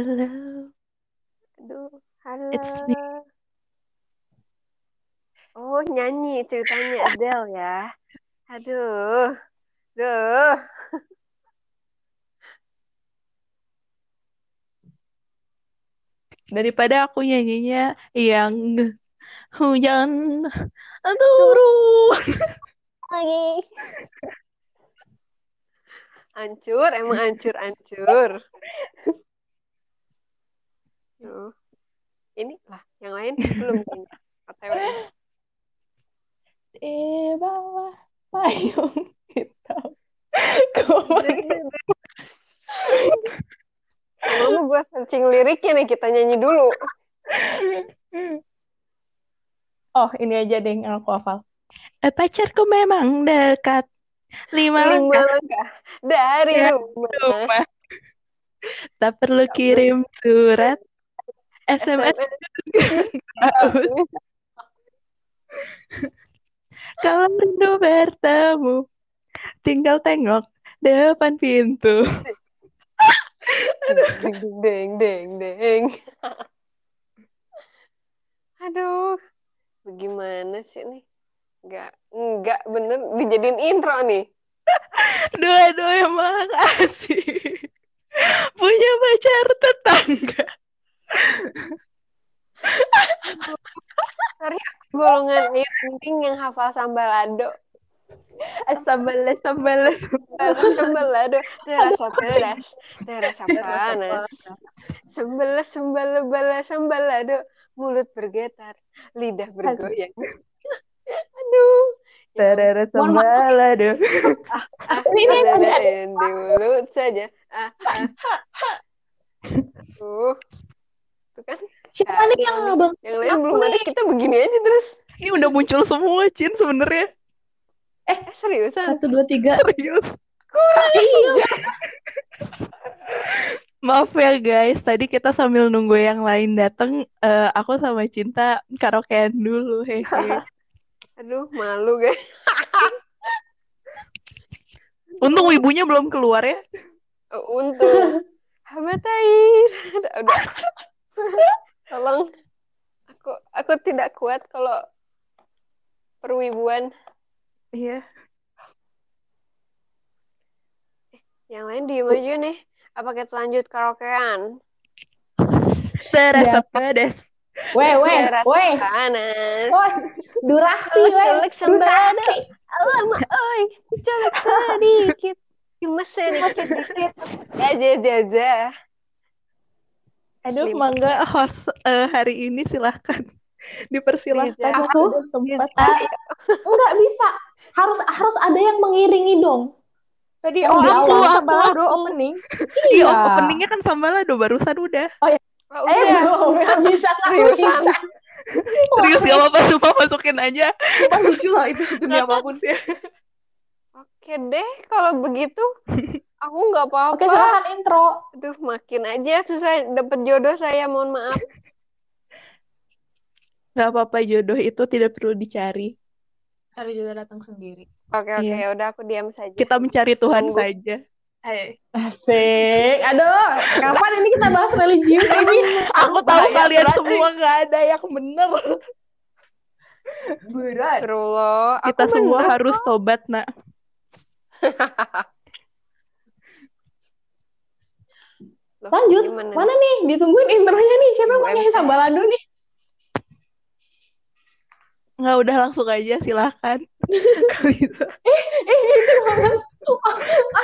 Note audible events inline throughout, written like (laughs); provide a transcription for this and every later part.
Hello. Aduh, halo. It's me. Oh, nyanyi ceritanya (laughs) Adele ya. Aduh. Duh. Daripada aku nyanyinya yang hujan turun. Lagi. Hancur, emang hancur-hancur. (laughs) Tuh. Ini lah, yang lain (laughs) belum. OTW. Di bawah payung hitam. Kemarin Lama gue searching liriknya nih, kita nyanyi dulu. Oh, ini aja deh yang aku hafal. Eh, pacarku memang dekat. Lima Lima langkah langkah dari dari rumah. rumah. Tak perlu Tak kirim surat. SMS. (laughs) Kalau rindu bertemu, tinggal tengok depan pintu. Deng, deng, deng, deng. Aduh, bagaimana sih nih? Nggak, nggak bener dijadiin intro nih. Dua-dua makasih. Punya pacar tetangga. Sorry, aku golongan air penting yang hafal sambalado. Sambal sambal. Sambalado, terasa pedas, terasa panas. Sembelas, sembala, bala, sambalado. Mulut bergetar, lidah bergoyang. Aduh. Ya maaf. sambal aduh. Ah, Ini ada- di mulut saja. Ah, ah. Tuh. Tuh kan, Siapa nih yang abang? yang lain Aku belum ada, nih. kita begini aja terus. Ini udah muncul semua, Cin, sebenarnya. Eh, seriusan? Satu dua tiga. Serius. Iya. Maaf ya guys, tadi kita sambil nunggu yang lain datang, eh, aku sama Cinta karaokean dulu, hehe. (laughs) Aduh, malu guys. (laughs) Untung ibunya belum keluar ya. Oh, untung. (laughs) Habatain. Udah, udah. Tolong. Aku aku tidak kuat kalau perwibuan. Iya. Yang lain diem aja nih. Apa kita lanjut karaokean? Terasa Ya. pedas. Weh, weh, weh. panas. Durasi, weh. colek sembada. Durasi. Lama, oi. Colek sedikit. Cuma sedikit. (laughs) Aja, aja, Aduh, Slim. mangga host eh, hari ini silahkan dipersilahkan Riza. Aku? tempat. Enggak bisa. Harus harus ada yang mengiringi dong. Tadi Oh, oh, di aku, awal. aku, aku, opening. Iya. Iya, openingnya kan sambalado barusan udah. Oh, Eh, udah. belum. Enggak (laughs) bisa. nggak Seriusan. bisa. Serius gak apa-apa, sumpah masukin aja. Sumpah lucu loh itu demi apa pun. Oke deh, kalau begitu (laughs) aku nggak apa-apa. Oke, silakan intro. Aduh, makin aja susah dapet jodoh saya, mohon maaf. (laughs) Gak apa-apa, jodoh itu tidak perlu dicari. Hari juga datang sendiri. Oke, oke, Iya. ya udah aku diam saja. Kita mencari Tuhan Tunggu. saja. Hai. Asik. Aduh, kapan ini kita bahas religius ini? Aku tahu Bahaya kalian berat, semua gak ada yang bener. Berat. Astagfirullah, aku Kita semua bener harus tobat, nak. (laughs) Loh, Lanjut. gimana? Mana nih? Ditungguin intronya nih. Siapa yang mau nyanyi sambalado nih? Nggak udah langsung aja, silahkan. (laughs) Kalau gitu. Eh, gitu banget.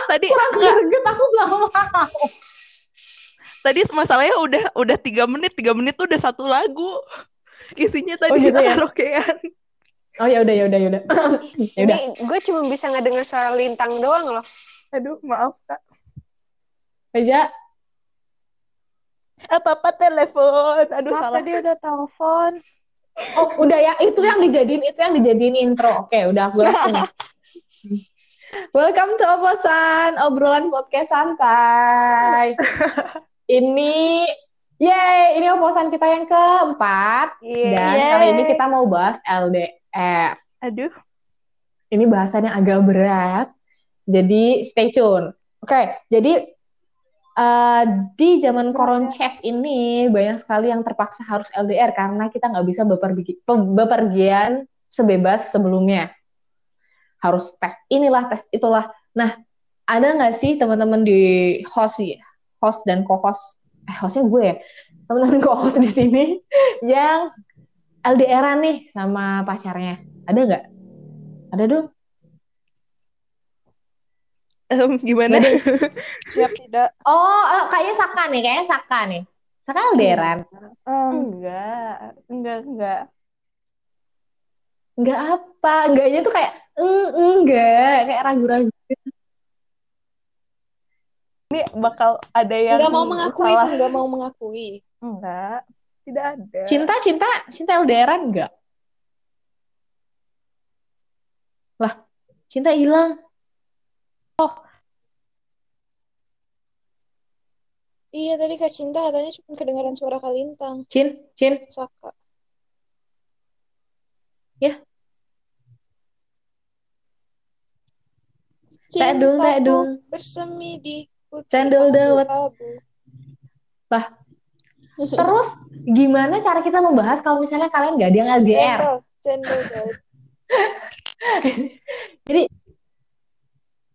Tadi Kurang greget aku gak mau. tadi masalahnya udah udah tiga menit, tiga menit tuh udah satu lagu. Isinya tadi Oh, gitu kita ya? karaokean. Oh ya udah ya udah ya udah. (laughs) Ya udah. Gue cuma bisa ngedenger suara lintang doang loh. Aduh, maaf kak. Meja. Apa-apa telepon. Aduh, Maaf salah. tadi udah telepon. Oh udah ya itu yang dijadiin itu yang dijadiin intro. Oke udah gue langsung. (laughs) Welcome to Oposan, obrolan podcast santai. ini, yay, ini oposan kita yang keempat. Iya. Dan Yeay. kali ini kita mau bahas LDR. Aduh. Ini bahasannya agak berat. Jadi stay tune. Oke, jadi eh, di zaman koronces ini banyak sekali yang terpaksa harus LDR karena kita nggak bisa bepergi- pe- bepergian sebebas sebelumnya. Harus tes inilah, tes itulah. Nah, ada nggak sih teman-teman di host ya, host dan co-host, eh hostnya gue ya, teman-teman co-host di sini yang LDR-an nih sama pacarnya? Ada nggak? Ada dong. Em, gimana? Nggak (laughs) Siap tidak? Oh, eh, kayaknya Saka nih, kayaknya Saka nih. Saka LDRan. Em, Enggak, enggak, enggak. Enggak apa, enggaknya tuh kayak "Mm, enggak, kayak ragu-ragu. Ini bakal ada yang nggak mau mengakui salah. nggak mau mengakui. Enggak, tidak ada. Cinta, cinta, cinta LDRan enggak? Lah, cinta hilang. Iya tadi Kak Cinta katanya cuma kedengaran suara Kalintang. Cin, Cin. Saka. Ya. Tedung, tedung. bersemi di putih Cendol dawet. abu-abu. Terus gimana cara kita membahas kalau misalnya kalian gak ada yang LDR? Cendol, cendol dawet. (laughs) Jadi,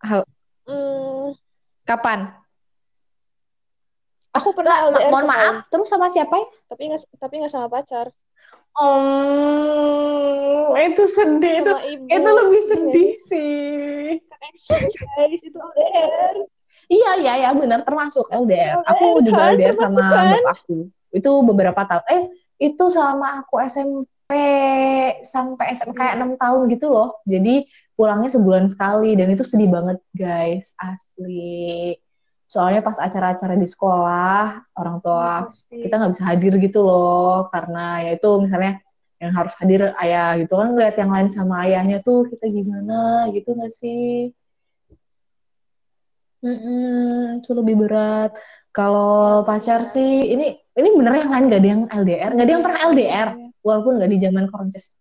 hal, Hmm, kapan? aku pernah Ma- LDR mohon maaf, terus sama siapa ya? tapi nggak tapi nggak sama pacar, Oh, itu sedih, itu ibu. itu lebih Sedih sedih sih. sih? Guys, itu LDR. Iya, iya, ya, benar termasuk LDR. LDR Aku juga kan, LDR termasuk sama kan? bap aku. Itu beberapa tahun. Eh, itu sama aku SMP sampai SM kayak enam tahun gitu loh. Jadi pulangnya sebulan sekali dan itu sedih banget, guys, asli. Soalnya pas acara-acara di sekolah, orang tua Pasti. kita nggak bisa hadir gitu loh karena ya itu misalnya yang harus hadir ayah gitu kan ngeliat yang lain sama ayahnya tuh kita gimana gitu nggak sih Mm-mm, itu lebih berat kalau pacar sih ini ini bener yang lain gak ada yang LDR nggak ada yang pernah LDR walaupun nggak di zaman koronces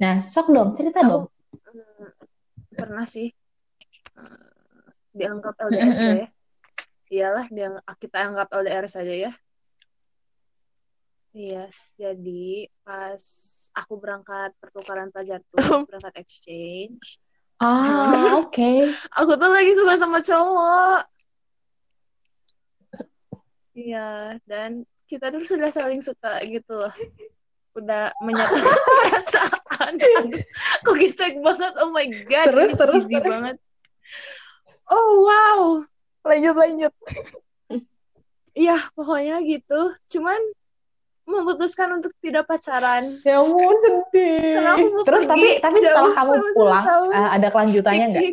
nah sok dong cerita dong Hmm, pernah sih eh, dianggap LDR Mm-mm. ya. Iyalah, diang- kita anggap LDR saja ya. Iya, jadi pas aku berangkat pertukaran pelajar tuh, (laughs) berangkat exchange, ah (laughs) oke aku tuh lagi suka sama cowok. Iya, dan kita tuh sudah saling suka gitu loh. Udah menyatakan (laughs) perasaan. (laughs) Kok gitu banget? Oh my god, Terus, terus, terus. banget. Oh wow. Lanjut, lanjut. Iya, pokoknya gitu. Cuman memutuskan untuk tidak pacaran. ya ampun sedih mau terus tapi tapi setelah jauh kamu pulang tahun. eh, ada kelanjutannya nggak.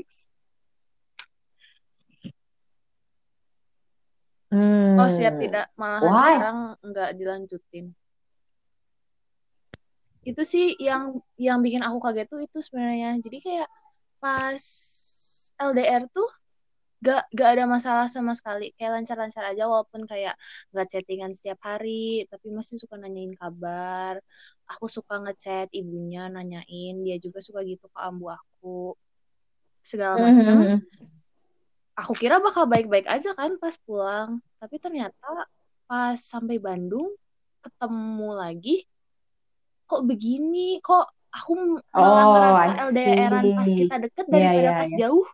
Hmm. Oh siap tidak, malahan Why? sekarang nggak dilanjutin. Itu sih yang yang bikin aku kaget tuh itu sebenarnya. Jadi kayak pas LDR tuh gak gak ada masalah sama sekali, kayak lancar-lancar aja walaupun kayak nggak chattingan setiap hari, tapi masih suka nanyain kabar. Aku suka ngechat ibunya, nanyain, dia juga suka gitu ke ambu aku, segala macam. Mhm. aku kira bakal baik-baik aja kan pas pulang tapi ternyata pas sampai Bandung ketemu lagi kok begini kok aku malah Oh, ngerasa LDRan pas kita deket Iya, daripada iya, pas iya. jauh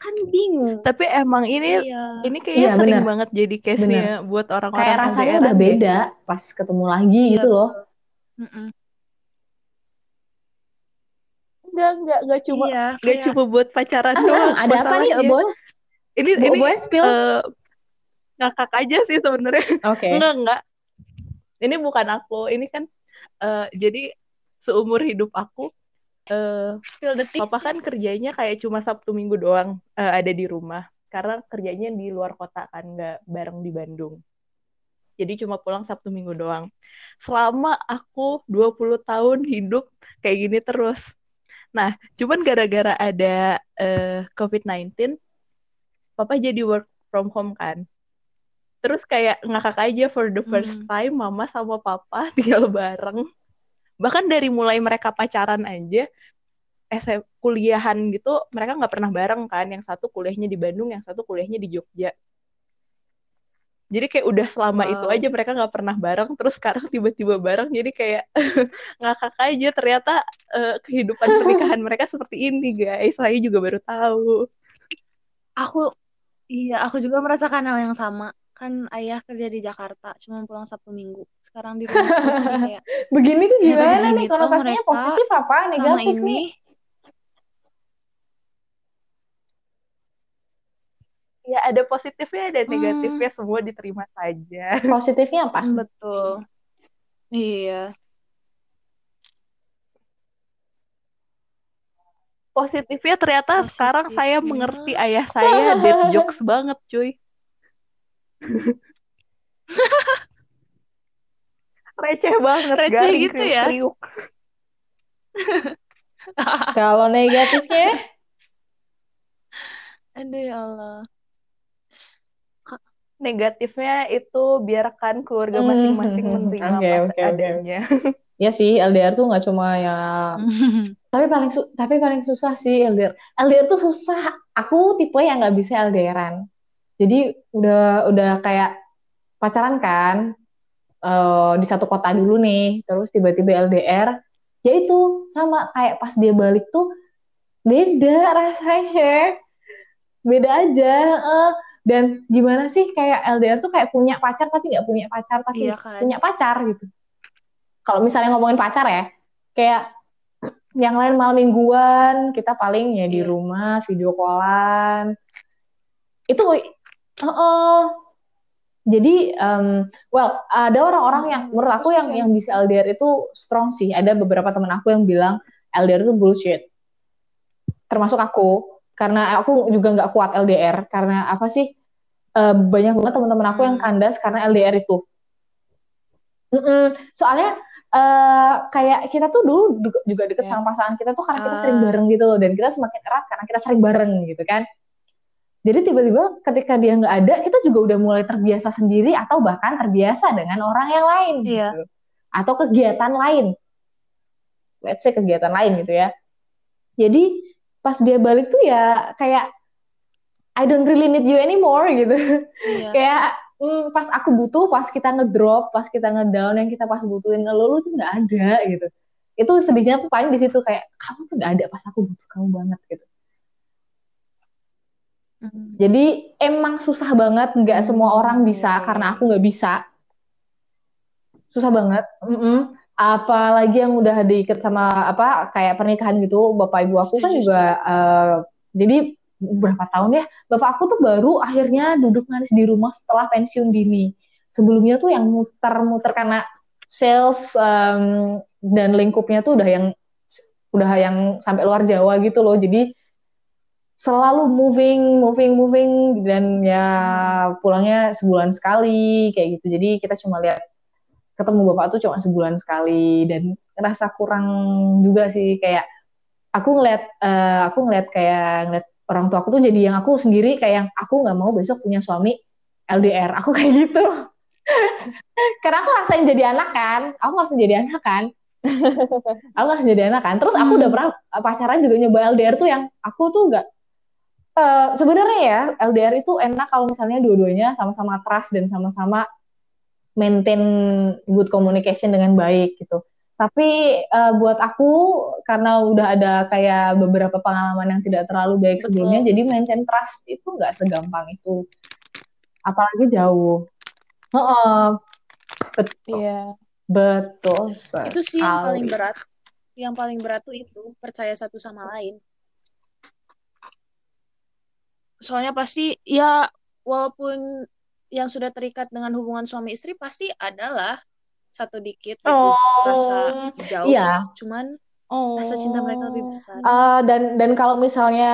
kan bingung Tapi emang ini iya ini kayaknya Iya, sering benar. banget jadi case-nya buat orang-orang kayak rasanya LDR-an udah deh. beda pas ketemu lagi Iya, gitu loh Mm-mm. Enggak, enggak, enggak cuma iya enggak kayak cuma buat pacaran ah, doang ada apa nih. Boy Ini Bo ini Boy spill eh, ngakak aja sih sebenarnya. oke Enggak, enggak. Ini bukan aku. Ini kan eh, jadi seumur hidup aku tea papa kan kerjanya kayak cuma Sabtu Minggu doang eh, ada di rumah karena kerjanya di luar kota kan nggak bareng di Bandung. Jadi cuma pulang Sabtu Minggu doang. Selama aku 20 tahun hidup kayak gini terus. Nah, cuman gara-gara ada eh, COVID-19, papa jadi work from home kan. Terus kayak ngakak aja for the first Hmm. time mama sama papa (laughs) tinggal bareng. Bahkan dari mulai mereka pacaran aja, SM, kuliahan gitu mereka nggak pernah bareng kan yang satu kuliahnya di Bandung yang satu kuliahnya di Jogja jadi kayak udah selama itu Wow. aja mereka nggak pernah bareng terus sekarang tiba-tiba bareng jadi kayak (laughs) ngakak aja ternyata eh, kehidupan pernikahan (laughs) mereka seperti ini guys saya juga baru tahu Aku iya, aku juga merasakan hal yang sama. Kan ayah kerja di Jakarta, cuma pulang Sabtu Minggu. Sekarang di rumah terus kayak (laughs) Begini tuh Ternyata gimana begini nih konotasinya positif apa sama negatif ini. nih? ya ada positifnya ada Hmm. negatifnya semua diterima saja Positifnya apa? (laughs) Betul. Iya. positifnya ternyata sekarang saya Positifnya. mengerti ayah saya dead jokes banget cuy (laughs) receh banget Receh garing gitu ya? kriuk-kriuk. (laughs) Kalau negatifnya Aduh ya Allah. negatifnya itu biarkan keluarga Hmm, masing-masing (laughs) menerima apa oke, oke. seadanya ya sih LDR tuh nggak cuma ya tapi paling su- tapi paling susah sih LDR. LDR tuh susah. Aku tipe yang nggak bisa LDRan. Jadi udah udah kayak pacaran kan eh, di satu kota dulu nih, terus tiba-tiba LDR. Ya itu sama kayak pas dia balik tuh beda rasanya. Beda aja. eh. dan gimana sih kayak LDR tuh kayak punya pacar tapi nggak punya pacar tapi Iya kan? punya pacar gitu. Kalau misalnya ngomongin pacar ya, kayak yang lain malam mingguan, kita paling ya di Iya. rumah video callan. Itu, oh, jadi, em, well, ada orang-orang yang menurut aku yang yang bisa LDR itu strong sih. Ada beberapa teman aku yang bilang LDR itu bullshit. Termasuk aku, karena aku juga nggak kuat LDR. Karena apa sih? eh, banyak banget teman-teman aku yang Hmm. kandas karena LDR itu. Mm-mm. Soalnya eh kayak kita tuh dulu du- juga deket Ya. sama pasangan kita tuh karena kita sering Ah. bareng gitu loh dan kita semakin erat karena kita sering bareng gitu kan. Jadi tiba-tiba ketika dia nggak ada, kita juga udah mulai terbiasa sendiri atau bahkan terbiasa dengan orang yang lain Iya. gitu. Atau kegiatan lain. Let's say kegiatan lain gitu ya. Jadi pas dia balik tuh ya kayak I don't really need you anymore gitu Iya. (laughs) kayak hmm, pas aku butuh pas kita ngedrop pas kita ngedown yang kita pas butuhin lo lu tuh nggak ada gitu itu sedihnya tuh paling di situ kayak kamu tuh nggak ada pas aku butuh kamu banget gitu Hmm. jadi emang susah banget nggak semua orang bisa karena aku nggak bisa. Susah banget Mm-mm. apalagi yang udah diikat sama apa kayak pernikahan gitu bapak ibu aku kan Setuju, juga eh, jadi berapa tahun ya bapak aku tuh baru akhirnya duduk manis di rumah setelah pensiun dini. Sebelumnya tuh yang muter-muter karena sales em, dan lingkupnya tuh udah yang udah yang sampai luar Jawa gitu loh. Jadi selalu moving moving moving dan ya pulangnya sebulan sekali kayak gitu. Jadi kita cuma lihat ketemu bapak tuh cuma sebulan sekali dan ngerasa kurang juga sih. Kayak aku ngeliat eh, aku ngeliat kayak ngeliat orang tua aku tuh jadi yang aku sendiri kayak yang aku nggak mau besok punya suami LDR aku kayak gitu. (laughs) Karena aku rasain jadi anak kan. Aku ngerasain jadi anak kan. Aku ngerasain jadi anak kan. (laughs) Terus aku udah pernah pacaran juga nyoba LDR tuh yang aku tuh nggak eh, sebenarnya ya LDR itu enak kalau misalnya dua-duanya sama-sama trust dan sama-sama maintain good communication dengan baik gitu. Tapi eh, buat aku karena udah ada kayak beberapa pengalaman yang tidak terlalu baik Betul. sebelumnya, jadi maintain trust itu nggak segampang itu. Apalagi jauh. Heeh. betul, Iya. betul Itu sih yang paling berat. Yang paling berat tuh itu percaya satu sama lain. Soalnya pasti ya walaupun yang sudah terikat dengan hubungan suami istri pasti adalah satu dikit gitu Oh, rasa jauh. iya. Cuman Oh. rasa cinta mereka lebih besar. Eh, dan dan kalau misalnya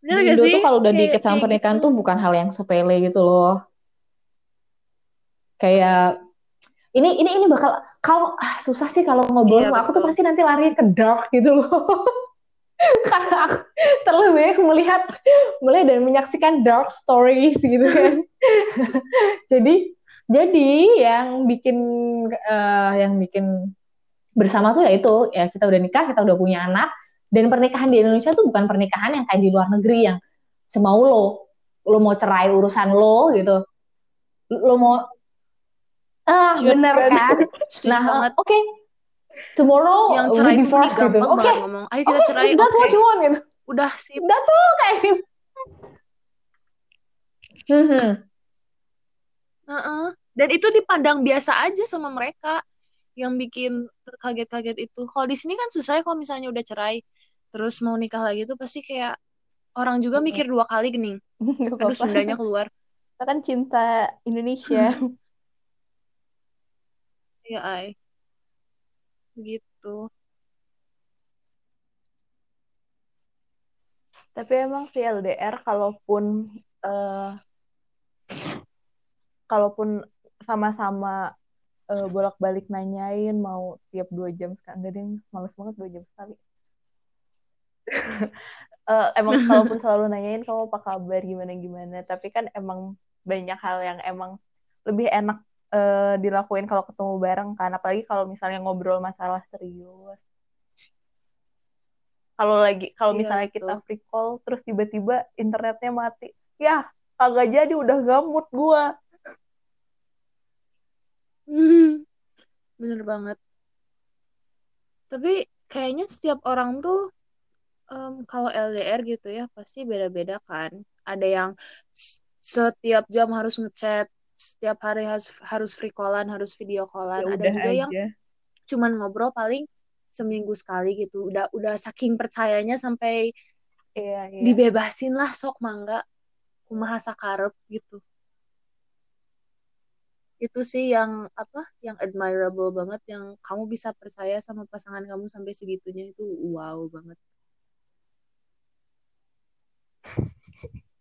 Bener gak sih? tuh kalau udah Kayak- diikat sama kayak pernikahan gitu. tuh bukan hal yang sepele gitu loh. Kayak ini ini ini bakal kalau ah, susah sih kalau ngobrol Iya, aku tuh pasti nanti lari ke dark gitu loh. (laughs) (laughs) Karena aku terlalu banyak melihat melihat dan menyaksikan dark stories gitu kan. (laughs) jadi jadi yang bikin eh, yang bikin bersama tuh ya itu ya kita udah nikah kita udah punya anak Dan pernikahan di Indonesia tuh bukan pernikahan yang kayak di luar negeri yang semau lo, lo mau cerai urusan lo gitu, lo mau ah Iya, bener kan? kan? Setuju Nah, oke, tomorrow yang cerai pun divorce gitu. Oke, banget ngomong. Ayo kita oke, cerai. that's Oke. what you want gitu. Udah sip. That's all kayak (laughs) gitu. Mhm. Heeh. Dan itu dipandang biasa aja sama mereka yang bikin kaget-kaget itu. Kalau di sini kan susah ya kalau misalnya udah cerai terus mau nikah lagi tuh pasti kayak orang juga mikir dua kali gening. (laughs) Aduh apa-apa. Sundanya keluar. Kita kan cinta Indonesia. (laughs) Ya ay. Gitu. Tapi emang si LDR kalaupun eh, kalaupun sama-sama eh, bolak-balik nanyain mau tiap dua jam sekali, enggak deh, males banget dua jam sekali. (laughs) Eh, emang (laughs) kalaupun selalu nanyain kamu apa kabar gimana gimana, tapi kan emang banyak hal yang emang lebih enak eh, dilakuin kalau ketemu bareng kan, apalagi kalau misalnya ngobrol masalah serius. Kalau lagi kalau Iya, misalnya kita free call terus tiba-tiba internetnya mati, ya kagak jadi udah gamut gua. (laughs) Bener banget. Tapi kayaknya setiap orang tuh em, kalau LDR gitu ya pasti beda-beda kan. Ada yang setiap jam harus ngechat, setiap hari harus harus free callan, harus video callan. Ya Ada juga yang aja. cuman ngobrol paling seminggu sekali gitu. Udah udah saking percayanya sampai Iya, iya. dibebasin lah sok mangga kumaha sakarep gitu. Itu sih yang apa? Yang admirable banget yang kamu bisa percaya sama pasangan kamu sampai segitunya itu wow banget. (laughs)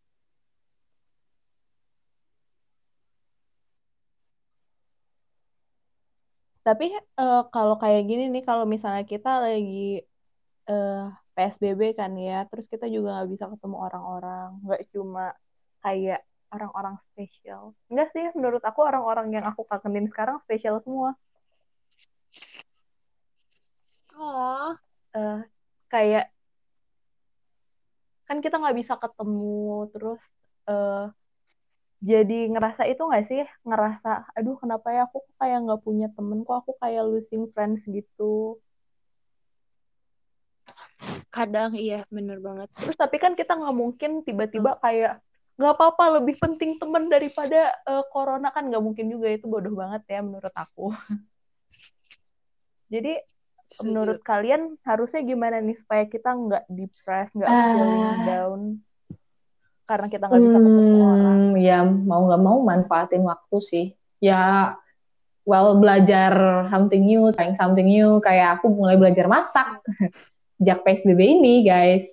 Tapi eh, kalau kayak gini nih, kalau misalnya kita lagi eh, PSBB kan ya, terus kita juga nggak bisa ketemu orang-orang, nggak cuma kayak orang-orang spesial. Enggak sih, menurut aku orang-orang yang aku kangenin sekarang spesial semua. Oh, Eh, kayak kan kita nggak bisa ketemu, terus eh, jadi ngerasa itu nggak sih? Ngerasa, aduh kenapa ya aku kayak nggak punya temen, kok aku kayak losing friends gitu. kadang iya bener banget. Terus tapi kan kita nggak mungkin tiba-tiba kayak nggak apa-apa lebih penting temen daripada eh, corona kan nggak mungkin juga itu bodoh banget ya menurut aku. (laughs) Jadi Setuju. menurut kalian harusnya gimana nih supaya kita nggak depressed, nggak Ah. feeling down karena kita nggak bisa ketemu orang. Hmm, ya mau nggak mau manfaatin waktu sih. Ya, well belajar something new, trying something new. Kayak aku mulai belajar masak (laughs) sejak PSBB ini, guys.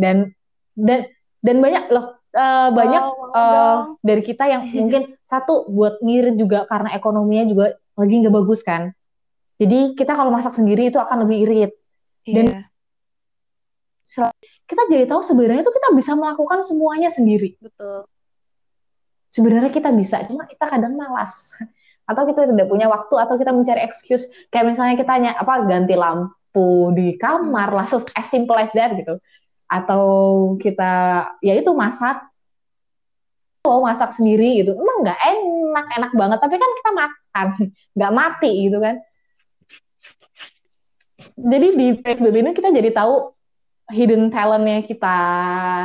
Dan dan dan banyak loh, eh, banyak Wow, dong. dari kita yang mungkin satu buat ngirit juga karena ekonominya juga lagi nggak bagus kan. Jadi kita kalau masak sendiri itu akan lebih irit. Dan Iya. Kita jadi tahu sebenarnya itu kita bisa melakukan semuanya sendiri. Betul. sebenarnya kita bisa, cuma kita kadang malas. (laughs) Atau kita tidak punya waktu, atau kita mencari excuse. Kayak misalnya kita ny- apa ganti lampu di kamar lah, ses- as simple as that gitu. Atau kita, ya itu masak, oh masak sendiri gitu. Emang nggak enak, enak banget. Tapi kan kita makan, (laughs) nggak mati gitu kan. Jadi di PSBB ini kita jadi tahu hidden talentnya kita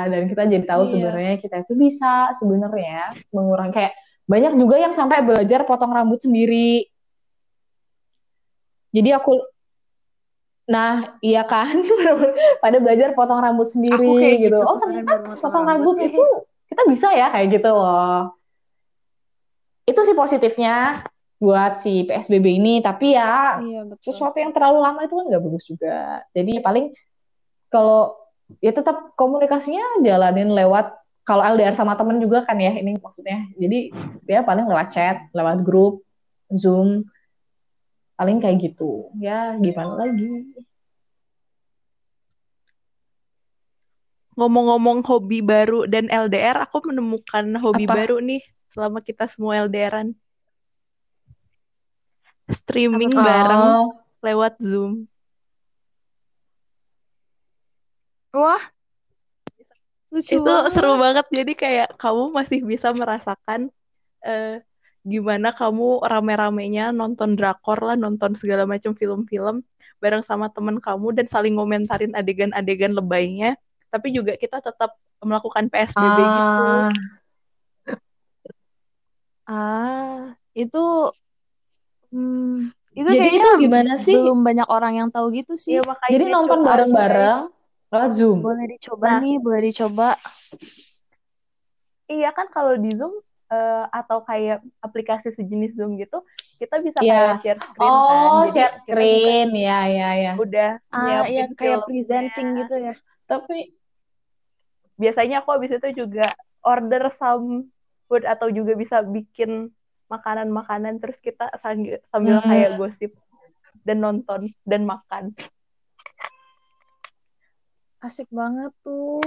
dan kita jadi tahu Iya. sebenarnya kita itu bisa sebenarnya mengurangi kayak banyak juga yang sampai belajar potong rambut sendiri. Jadi aku nah iya kan (laughs) pada belajar potong rambut sendiri Aku kayak gitu. gitu Oh ternyata potong rambut. rambut itu kita bisa ya kayak gitu loh. Itu sih positifnya buat si PSBB ini tapi ya Iya betul. sesuatu yang terlalu lama itu kan nggak bagus juga. Jadi paling kalau ya tetap komunikasinya jalanin lewat kalau LDR sama temen juga kan ya ini maksudnya. Jadi ya paling lewat chat, lewat grup, Zoom, paling kayak gitu. Ya gimana lagi? Ngomong-ngomong hobi baru dan LDR, aku menemukan hobi Apa? baru nih selama kita semua LDRan. Streaming Apa tuh? bareng Oh, lewat Zoom. Wah. Lucu itu banget. seru banget jadi kayak kamu masih bisa merasakan eh, gimana kamu rame-ramenya nonton drakor lah nonton segala macam film-film bareng sama temen kamu dan saling ngomentarin adegan-adegan lebaynya tapi juga kita tetap melakukan PSBB gitu Ah, Ah, itu hmm, itu Jadi kayaknya itu gimana sih? belum banyak orang yang tahu gitu sih. Makanya Jadi nonton coba bareng-bareng lewat Zoom. Boleh dicoba Nah. nih, boleh dicoba. Iya kan kalau di Zoom eh, atau kayak aplikasi sejenis Zoom gitu, kita bisa Iya. kayak share screen kan. Oh, Jadi share screen. Ya, ya, ya. udah Ah, iya kayak presenting gitu ya. Tapi Biasanya aku habis itu juga order some food atau juga bisa bikin makanan-makanan terus kita sambil, sambil Hmm. kayak gosip dan nonton dan makan. Asik banget tuh.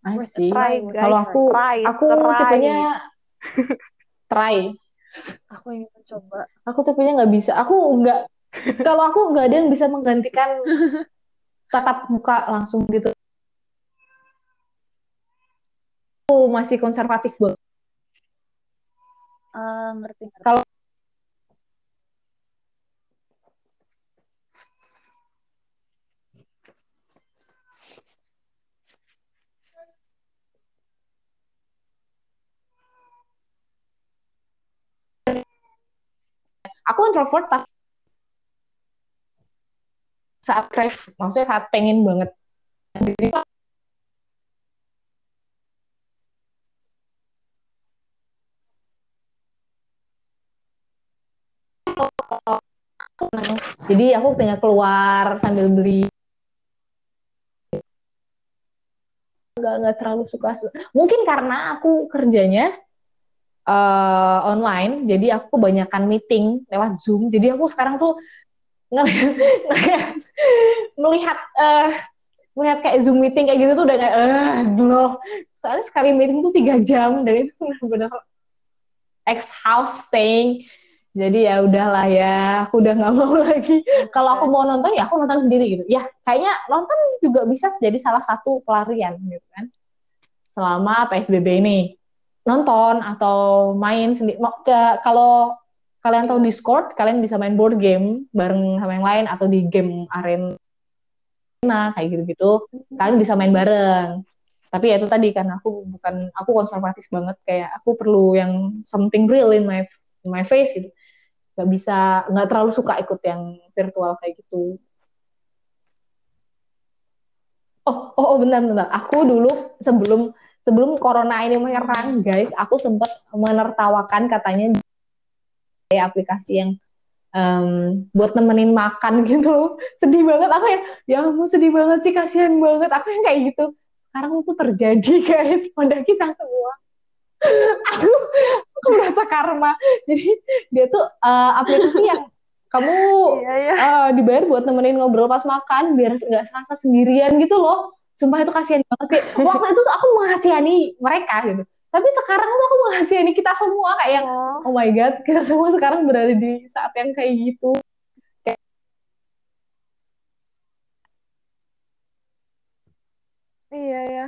asik. Kalau aku, try, aku try. tipenya try. Aku ingin mencoba. Aku tipenya nggak bisa. Aku nggak. Kalau aku nggak ada yang bisa menggantikan tatap muka langsung gitu. Aku masih konservatif banget. Ah, ngerti ngerti. Kalau- Aku introvert tapi saat crave, maksudnya saat pengen banget. Jadi, Jadi aku tinggal keluar sambil beli. Nggak, nggak terlalu suka. Mungkin karena aku kerjanya eh, online, jadi aku kebanyakan meeting lewat Zoom. Jadi aku sekarang tuh (laughs) melihat eh melihat kayak Zoom meeting kayak gitu tuh udah kayak eh no. Soalnya sekali meeting tuh tiga jam dan itu benar-benar exhausting. Jadi ya udahlah ya, aku udah nggak mau (laughs) lagi. Kalau aku mau nonton ya aku nonton sendiri gitu. Ya kayaknya nonton juga bisa jadi salah satu pelarian gitu kan. Selama PSBB ini nonton atau main sendiri. Kalau kalian tahu Discord, kalian bisa main board game bareng sama yang lain atau di game arena kayak gitu-gitu. Kalian bisa main bareng. Tapi ya itu tadi kan aku bukan aku konservatif banget kayak aku perlu yang something real in my in my face gitu nggak bisa nggak terlalu suka ikut yang virtual kayak gitu oh oh, oh bentar bentar aku dulu sebelum sebelum corona ini menyerang guys aku sempat menertawakan katanya kayak aplikasi yang em, buat nemenin makan (laughs) gitu. Sedih banget. Aku ya ya ampun sedih banget sih kasihan banget. Aku yang kayak gitu. Sekarang itu terjadi (laughs) guys pada kita semua. Aku aku merasa karma. Jadi dia tuh eh, aplikasi yang kamu Iya, iya. eh, dibayar buat nemenin ngobrol pas makan biar nggak serasa sendirian gitu loh sumpah itu kasihan banget sih. Waktu itu tuh aku mengasihani mereka gitu. Tapi sekarang tuh aku mengasihani kita semua kayak yang oh. my god kita semua sekarang berada di saat yang kayak gitu. Iya ya.